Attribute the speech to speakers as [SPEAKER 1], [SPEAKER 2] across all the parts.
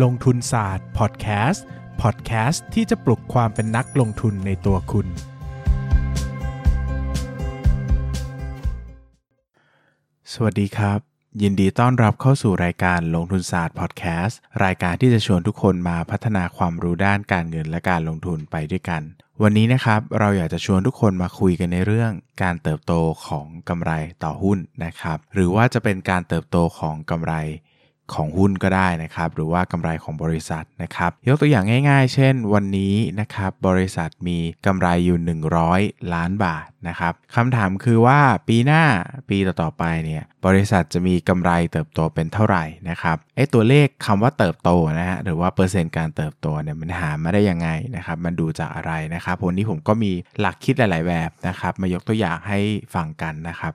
[SPEAKER 1] ลงทุนศาสตร์พอดแคสต์พอดแคสต์ที่จะปลุกความเป็นนักลงทุนในตัวคุณ สวัสดีครับ ยินดีต้อนรับเข้าสู่รายการลงทุนศาสตร์พอดแคสต์รายการที่จะชวนทุกคนมาพัฒนาความรู้ด้านการเงินและการลงทุนไปด้วยกัน วันนี้นะครับเราอยากจะชวนทุกคนมาคุยกันในเรื่องการเติบโตของกำไรต่อหุ้นนะครับ หรือว่าจะเป็นการเติบโตของกำไร ของหุ้นก็ได้นะครับ หรือว่ากำไรของบริษัทนะครับ ยกตัวอย่างง่ายๆ เช่น วันนี้นะครับบริษัทมีกำไรอยู่ 100 ล้านบาทนะครับคำถามคือว่าปีหน้าปีต่อๆไปเนี่ยบริษัทจะมีกำไรเติบโตเป็นเท่าไหร่นะครับไอ้ตัวเลขคำว่าเติบโตนะฮะหรือว่าเปอร์เซ็นต์การเติบโตเนี่ยมันหามาได้ยังไงนะครับ มันดูจากอะไรนะครับวันนี้ผมก็มีหลักคิดหลาย ๆ แบบนะครับ มายกตัวอย่างให้ฟังกันนะครับ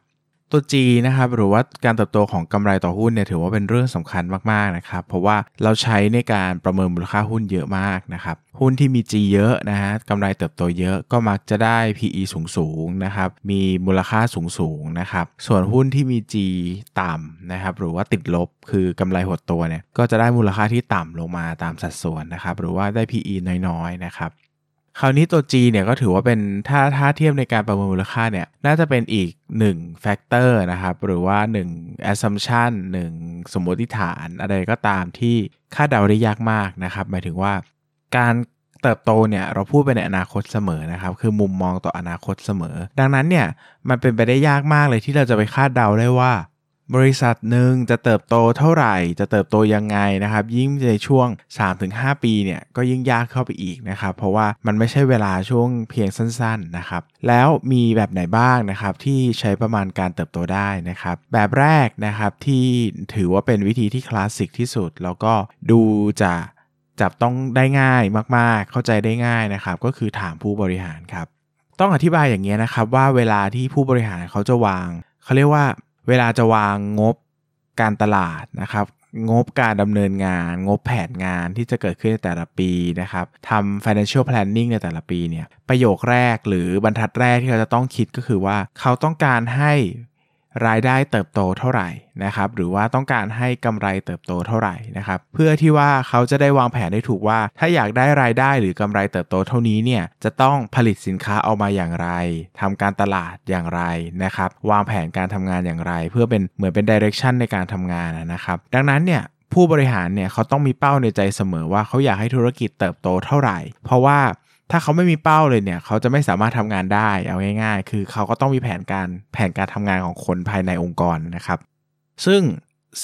[SPEAKER 1] ตัว G นะครับหรือว่าการเติบโตของกำไรต่อหุ้นเนี่ยถือว่าเป็นเรื่องสำคัญมากๆนะครับเพราะว่าเราใช้ในการประเมินมูลค่าหุ้นเยอะมากนะครับหุ้นที่มี G เยอะนะฮะกำไรเติบโตเยอะก็มักจะได้ PE สูงสูงนะครับมีมูลค่าสูงสูงนะครับส่วนหุ้นที่มี G ต่ำนะครับหรือว่าติดลบคือกำไรหดตัวเนี่ยก็จะได้มูลค่าที่ต่ำลงมาตามสัดส่วนนะครับหรือว่าได้ PE น้อยๆนะครับ คราวนี้ตัว G เนี่ยก็ถือว่าเป็นถ้าถ้าเทียบในการประเมินมูลค่าเนี่ยน่าจะเป็นอีก1 factor นะครับ หรือว่า 1 assumption 1 สมมติฐานอะไรก็ตามที่คาดเดาได้ยากมากนะครับ หมายถึงว่า การเติบโตเนี่ยเราพูดไปในอนาคตเสมอนะครับ คือมุมมองต่ออนาคตเสมอ ดังนั้นเนี่ยมันเป็นไปได้ยากมากเลยที่เราจะไปคาดเดาได้ว่า บริษัทหนึ่งจะเติบโตเท่าไหร่ จะเติบโตยังไงนะครับ ยิ่งในช่วง 3-5 ปีเนี่ยก็ยิ่งยากเข้าไปอีกนะครับ เพราะว่ามันไม่ใช่เวลาช่วงเพียงสั้นๆนะครับ แล้วมีแบบไหนบ้างนะครับ ที่ใช้ประมาณการเติบโตได้นะครับ แบบแรกนะครับที่ถือว่าเป็นวิธีที่คลาสสิกที่สุด แล้วก็ดูจะจับต้องได้ง่ายมากๆ เข้าใจได้ง่ายนะครับ ก็คือถามผู้บริหารครับ ต้องอธิบายอย่างนี้นะครับว่าเวลาที่ผู้บริหารเขาจะวาง เขาเรียกว่า เวลาจะวางงบการตลาดนะครับ งบการดำเนินงาน งบแผนงานที่จะเกิดขึ้นในแต่ละปีนะครับทำ financial planning ในแต่ละปีเนี่ยประโยคแรกหรือบรรทัดแรกที่เราจะต้องคิดก็คือว่า เขาต้องการให้ รายได้เติบโตเท่าไหร่นะครับหรือว่าต้องการให้กำไรเติบโตเท่าไหร่นะครับเพื่อที่ว่าเขาจะได้วางแผนได้ถูกว่า ถ้าอยากได้รายได้หรือกำไรเติบโตเท่านี้เนี่ยจะต้องผลิตสินค้าออกมาอย่างไรทำการตลาดอย่างไรนะครับวางแผนการทำงานอย่างไร เพื่อเป็นเหมือนเป็นดิเรกชันในการทำงานนะครับดังนั้นเนี่ยผู้บริหารเนี่ยเขาต้องมีเป้าในใจเสมอว่าเขาอยากให้ธุรกิจเติบโตเท่าไหร่ เพราะว่า ถ้าเขาไม่มีเป้าเลยเนี่ยเขาจะไม่สามารถทำงานได้เอาง่ายๆ คือเขาก็ต้องมีแผนการแผนการทำงานของคนภายในองค์กรนะครับ ซึ่ง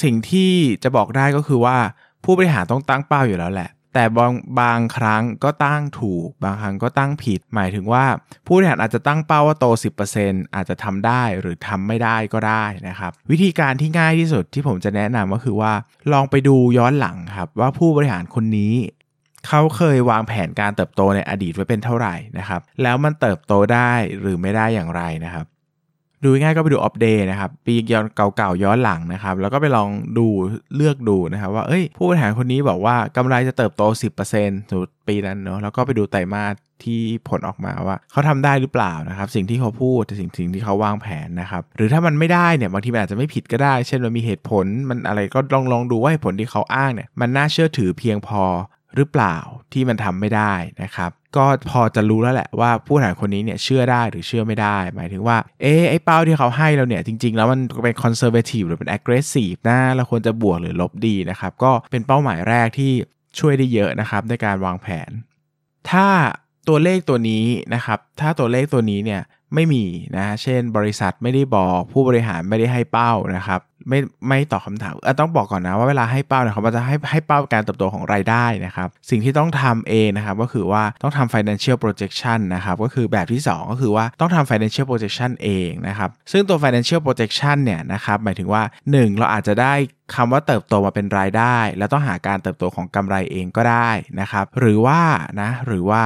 [SPEAKER 1] สิ่งที่จะบอกได้ก็คือว่าผู้บริหารต้องตั้งเป้าอยู่แล้วแหละ แต่บางบางครั้งก็ตั้งถูก บางครั้งก็ตั้งผิด หมายถึงว่าผู้บริหารอาจจะตั้งเป้าว่าโต 10%อาจจะทำได้หรือทำไม่ได้ก็ได้นะครับ วิธีการที่ง่ายที่สุดที่ผมจะแนะนำก็คือว่า ลองไปดูย้อนหลังครับว่าผู้บริหารคนนี้ เขาเคยวางแผนการเติบโตในอดีตไว้เป็นเท่าไหร่นะครับ แล้วมันเติบโตได้หรือไม่ได้อย่างไรนะครับ ดูง่ายก็ไปดูอัปเดตนะครับ ปีย้อนเก่าๆย้อนหลังนะครับ แล้วก็ไปลองดูเลือกดูนะครับ ว่าเอ้ย ผู้บริหารคนนี้บอกว่ากำไรจะเติบโต 10%สุดปีนั้นเนาะแล้วก็ไปดูไตรมาสที่ผลออกมาว่าเขาทำได้หรือเปล่านะครับ สิ่งที่เขาพูดสิ่งสิ่งที่เขาวางแผนนะครับ หรือถ้ามันไม่ได้เนี่ยบางทีมันอาจจะไม่ผิดก็ได้ เช่นมันมีเหตุผลมันอะไรก็ลองลองดูว่าเหตุผลที่เขาอ้างเนี่ยมันน่าเชื่อถือเพียงพอ หรือเปล่าที่มันทำไม่ได้นะครับ ก็พอจะรู้แล้วแหละว่าผู้บริหารคนนี้เนี่ยเชื่อได้หรือเชื่อไม่ได้ หมายถึงว่าเอ๊ไอ้เป้าที่เขาให้เราเนี่ยจริง ๆ แล้วมันเป็นคอนเซอร์เวทีฟหรือเป็นแอคทีฟนะเราควรจะบวกหรือลบดีนะครับ ก็เป็นเป้าหมายแรกที่ช่วยได้เยอะนะครับในการวางแผน ถ้าตัวเลขตัวนี้นะครับ ถ้าตัวเลขตัวนี้เนี่ย ไม่มีนะเช่น บริษัทไม่ได้บอกผู้บริหารไม่ได้ให้เป้านะครับไม่ไม่ตอบคาถามต้องบอกก่อนนะว่าเวลาให้เป้าเนี่ยเขาจะให้ให้เป้าการเติบโตของรายได้นะครับ สิ่งที่ต้องทำเองนะครับก็คือว่าต้องทำ financial projection นะครับก็คือแบบที่ 2 ก็คือว่าต้องทำ financial projection เองนะครับซึ่งตัว financial projection เนี่ยนะครับหมายถึงว่า 1 เราอาจจะได้คำว่าเติบโตมาเป็นรายได้ แล้วต้องหาการเติบโตของกำไรเองก็ได้นะครับหรือว่านะหรือว่า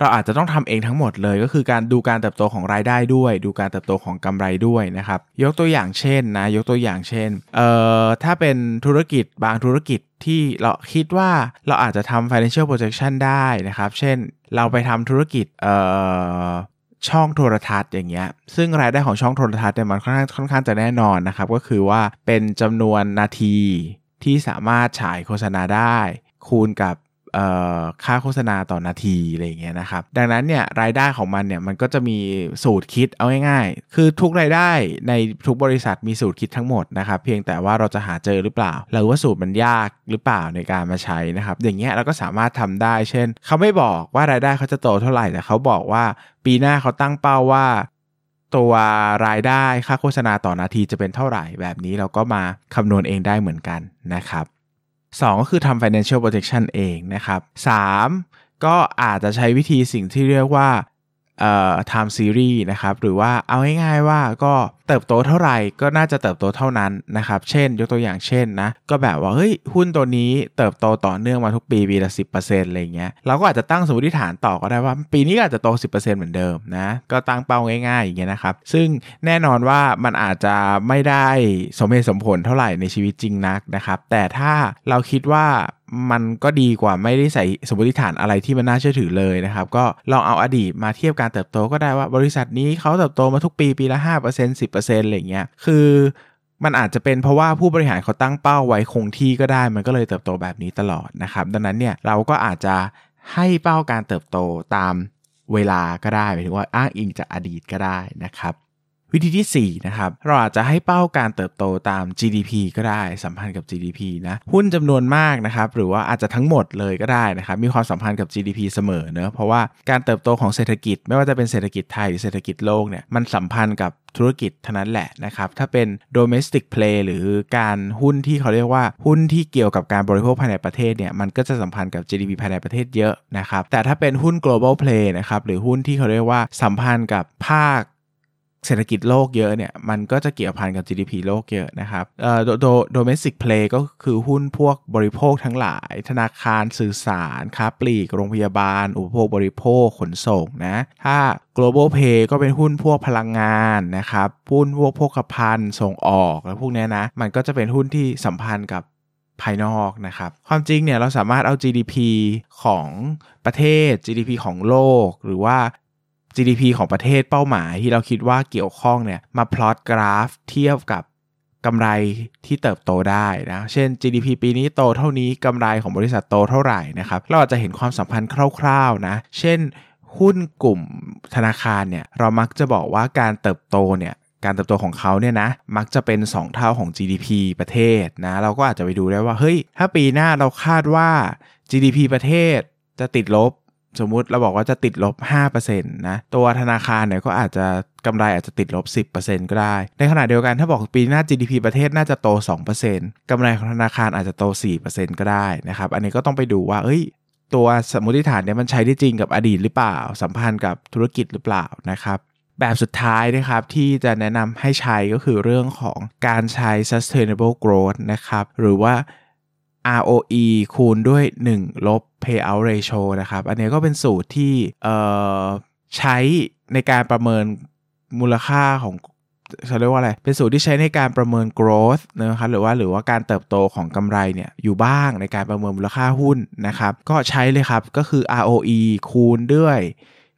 [SPEAKER 1] เราอาจจะต้องทำเองทั้งหมดเลยก็คือการดูการเติบโตของรายได้ด้วย ดูการเติบโตของกำไรด้วยนะครับ ยกตัวอย่างเช่นนะยกตัวอย่างเช่นเอ่อถ้าเป็นธุรกิจบางธุรกิจที่เราคิดว่าเราอาจจะทำ financial projection ได้นะครับ เช่นเราไปทำธุรกิจเอ่อช่องโทรทัศน์อย่างเงี้ย ซึ่งรายได้ของช่องโทรทัศน์เนี่ยมันค่อนข้างค่อนข้างจะแน่นอนนะครับ ก็คือว่าเป็นจำนวนนาทีที่สามารถฉายโฆษณาได้ คูณกับ ค่าโฆษณาต่อนาทีอะไรเงี้ยนะครับ ดังนั้นเนี่ยรายได้ของมันเนี่ยมันก็จะมีสูตรคิดเอาง่ายๆ คือทุกรายได้ในทุกบริษัทมีสูตรคิดทั้งหมดนะครับ เพียงแต่ว่าเราจะหาเจอหรือเปล่า หรือว่าสูตรมันยากหรือเปล่าในการมาใช้นะครับ อย่างเงี้ยเราก็สามารถทำได้ เช่น เขาไม่บอกว่ารายได้เขาจะโตเท่าไหร่แต่เขาบอกว่า ปีหน้าเขาตั้งเป้าว่าตัวรายได้ค่าโฆษณาต่อนาทีจะเป็นเท่าไหร่แบบนี้เราก็มาคำนวณเองได้เหมือนกันนะครับ 2 ก็คือทำ financial protection เองนะครับ 3 ก็อาจจะใช้วิธีสิ่งที่เรียกว่า เอ่อ time series นะครับ หรือว่าเอาง่ายๆว่าก็เติบโตเท่าไหร่ก็น่าจะเติบโตเท่านั้นนะครับ เช่น ยกตัวอย่างเช่นนะ ก็แบบว่า เฮ้ย หุ้นตัวนี้เติบโตต่อเนื่องมาทุกปี ปีละสิอะไรเงี้ย เราก็อาจจะตั้งสมมติฐานต่อก็ได้ว่า ปีนี้อาจจะโต 10%เหมือนเดิมนะ ก็ตั้งเป้าง่ายๆอย่างเงี้ยนะครับ ซึ่งแน่นอนว่ามันอาจจะไม่ได้สมเหตุสมผลเท่าไหร่ในชีวิตจริงนักนะครับ แต่ถ้าเราคิดว่า มันก็ดีกว่าไม่ได้ใส่สมมติฐานอะไรที่มันน่าเชื่อถือเลยนะครับ ก็ลองเอาอดีตมาเทียบการเติบโตก็ได้ว่าบริษัทนี้เขาเติบโตมาทุกปีปีละ5% 10%อะไรเงี้ยคือมันอาจจะเป็นเพราะว่าผู้บริหารเขาตั้งเป้าไว้คงที่ก็ได้ มันก็เลยเติบโตแบบนี้ตลอดนะครับ ดังนั้นเนี่ยเราก็อาจจะให้เป้าการเติบโตตามเวลาก็ได้หมายถึงว่าอ้างอิงจากอดีตก็ได้นะครับ วิธีที่ 4 นะครับ เราอาจจะให้เป้าการเติบโตตาม GDP ก็ได้สัมพันธ์กับ GDP นะหุ้นจำนวนมากนะครับหรือว่าอาจจะทั้งหมดเลยก็ได้นะครับมีความสัมพันธ์กับ GDP เสมอเนะเพราะว่าการเติบโตของเศรษฐกิจ ไม่ว่าจะเป็นเศรษฐกิจไทยหรือเศรษฐกิจโลกเนี่ยมันสัมพันธ์กับธุรกิจเท่านั้นแหละนะครับ ถ้าเป็น domestic play หรือการหุ้นที่เขาเรียกว่าหุ้นที่เกี่ยวกับการบริโภคภายในประเทศเนี่ยมันก็จะสัมพันธ์กับ GDP ภายในประเทศเยอะนะครับแต่ถ้าเป็นหุ้น global play นะครับหรือหุ้นที่เขาเรียกว่าสัมพันธ์กับภาค เศรษฐกิจโลกเยอะเนี่ยมันก็จะเกี่ยวพันกับ GDP โลกเยอะนะครับเอ่อโดโดเมสิกเพลย์ก็คือหุ้นพวกบริโภคทั้งหลาย ธนาคารสื่อสารค้าปลีก โรงพยาบาล อุปโภคบริโภคขนส่งนะถ้า global pay ก็เป็นหุ้นพวกพลังงานนะครับหุ้นพวกโภคภัณฑ์ส่งออกแล้วพวกนี้นะมันก็จะเป็นหุ้นที่สัมพันธ์กับภายนอกนะครับ ความจริงเนี่ยเราสามารถเอา GDP ของประเทศ GDP ของโลก หรือว่า GDP ของประเทศเป้าหมายที่เราคิดว่าเกี่ยวข้องเนี่ยมาพลอตกราฟเทียบกับกำไรที่เติบโตได้นะ เช่น GDP ปีนี้โตเท่านี้กำไรของบริษัทโตเท่าไหร่นะครับ เราอาจจะเห็นความสัมพันธ์คร่าวๆนะ เช่น หุ้นกลุ่มธนาคารเนี่ย เรามักจะบอกว่าการเติบโตเนี่ย การเติบโตของเขาเนี่ยนะ มักจะเป็น 2 เท่าของ GDP ประเทศนะ เราก็อาจจะไปดูได้ว่า เฮ้ย ถ้าปีหน้าเราคาดว่า GDP ประเทศจะติดลบ สมมุติเราบอกว่าจะติดลบ 5%นะตัวธนาคารเนี่ยก็อาจจะกำไรอาจจะติดลบ 10%ก็ได้ ในขณะเดียวกันถ้าบอกปีหน้า GDP ประเทศน่าจะโต 2%กำไรของธนาคารอาจจะโต 4%ก็ได้นะครับ อันนี้ก็ต้องไปดูว่าเอ้ยตัวสมมติฐานเนี่ยมันใช้ได้จริงกับอดีตหรือเปล่า สัมพันธ์กับธุรกิจหรือเปล่านะครับแบบสุดท้ายนะครับที่จะแนะนำให้ใช้ก็คือเรื่องของการใช้ sustainable growth นะครับหรือว่า ROE คูณด้วย 1 ลบ payout ratio นะครับ อันนี้ก็เป็นสูตรที่ใช้ในการประเมินมูลค่าของเขาเรียกว่าอะไร เป็นสูตรที่ใช้ในการประเมิน growth นะครับ หรือว่าหรือว่าการเติบโตของกำไรเนี่ยอยู่บ้างในการประเมินมูลค่าหุ้นนะครับ ก็ใช้เลยครับ ก็คือ ROE คูณด้วย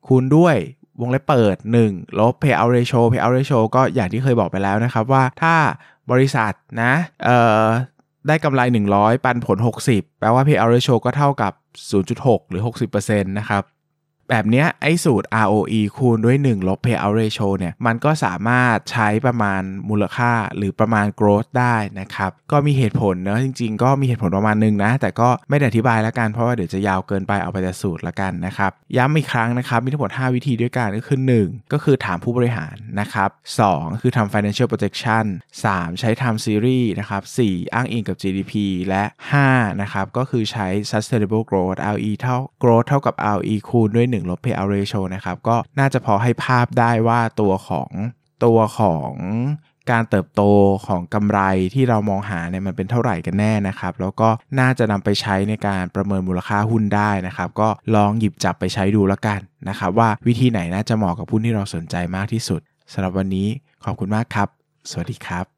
[SPEAKER 1] คูณด้วยวงเล็บเปิด 1 ลบ payout ratio payout ratio ก็อย่างที่เคยบอกไปแล้วนะครับว่าถ้าบริษัทนะ เอ่อ ได้กำไร 100 ปันผล 60 แปลว่า payout ratio ก็เท่ากับ 0.6 หรือ 60%นะครับ แบบนี้ไอ้สูตร ROE คูณด้วย 1 ลบ payout ratio เนี่ย มันก็สามารถใช้ประมาณมูลค่าหรือประมาณ growth ได้นะครับ ก็มีเหตุผลเนะจริงๆ ก็มีเหตุผลประมาณนึงนะ แต่ก็ไม่ได้อธิบายแล้วกัน เพราะว่าเดี๋ยวจะยาวเกินไปเอาไปแต่สูตรละกันนะครับ ย้ำอีกครั้งนะครับ มีทั้งหมด 5 วิธีด้วยกันก็คือ 1 ก็คือถามผู้บริหารนะครับ2คือทำ financial projection 3 ใช้ time series นะครับ4อ้างอิงกับ GDP และ5นะครับก็คือใช้ sustainable growth ROE เท่า growth เท่ากับ ROE คูณด้วย1 1ลบ payout ratio นะครับก็น่าจะพอให้ภาพได้ว่าตัวของตัวของการเติบโตของกำไรที่เรามองหาเนี่ยมันเป็นเท่าไหร่กันแน่นะครับ แล้วก็น่าจะนำไปใช้ในการประเมินมูลค่าหุ้นได้นะครับ ก็ลองหยิบจับไปใช้ดูแล้วกันนะครับ ว่าวิธีไหนน่าจะเหมาะกับหุ้นที่เราสนใจมากที่สุดสำหรับวันนี้ขอบคุณมากครับ สวัสดีครับ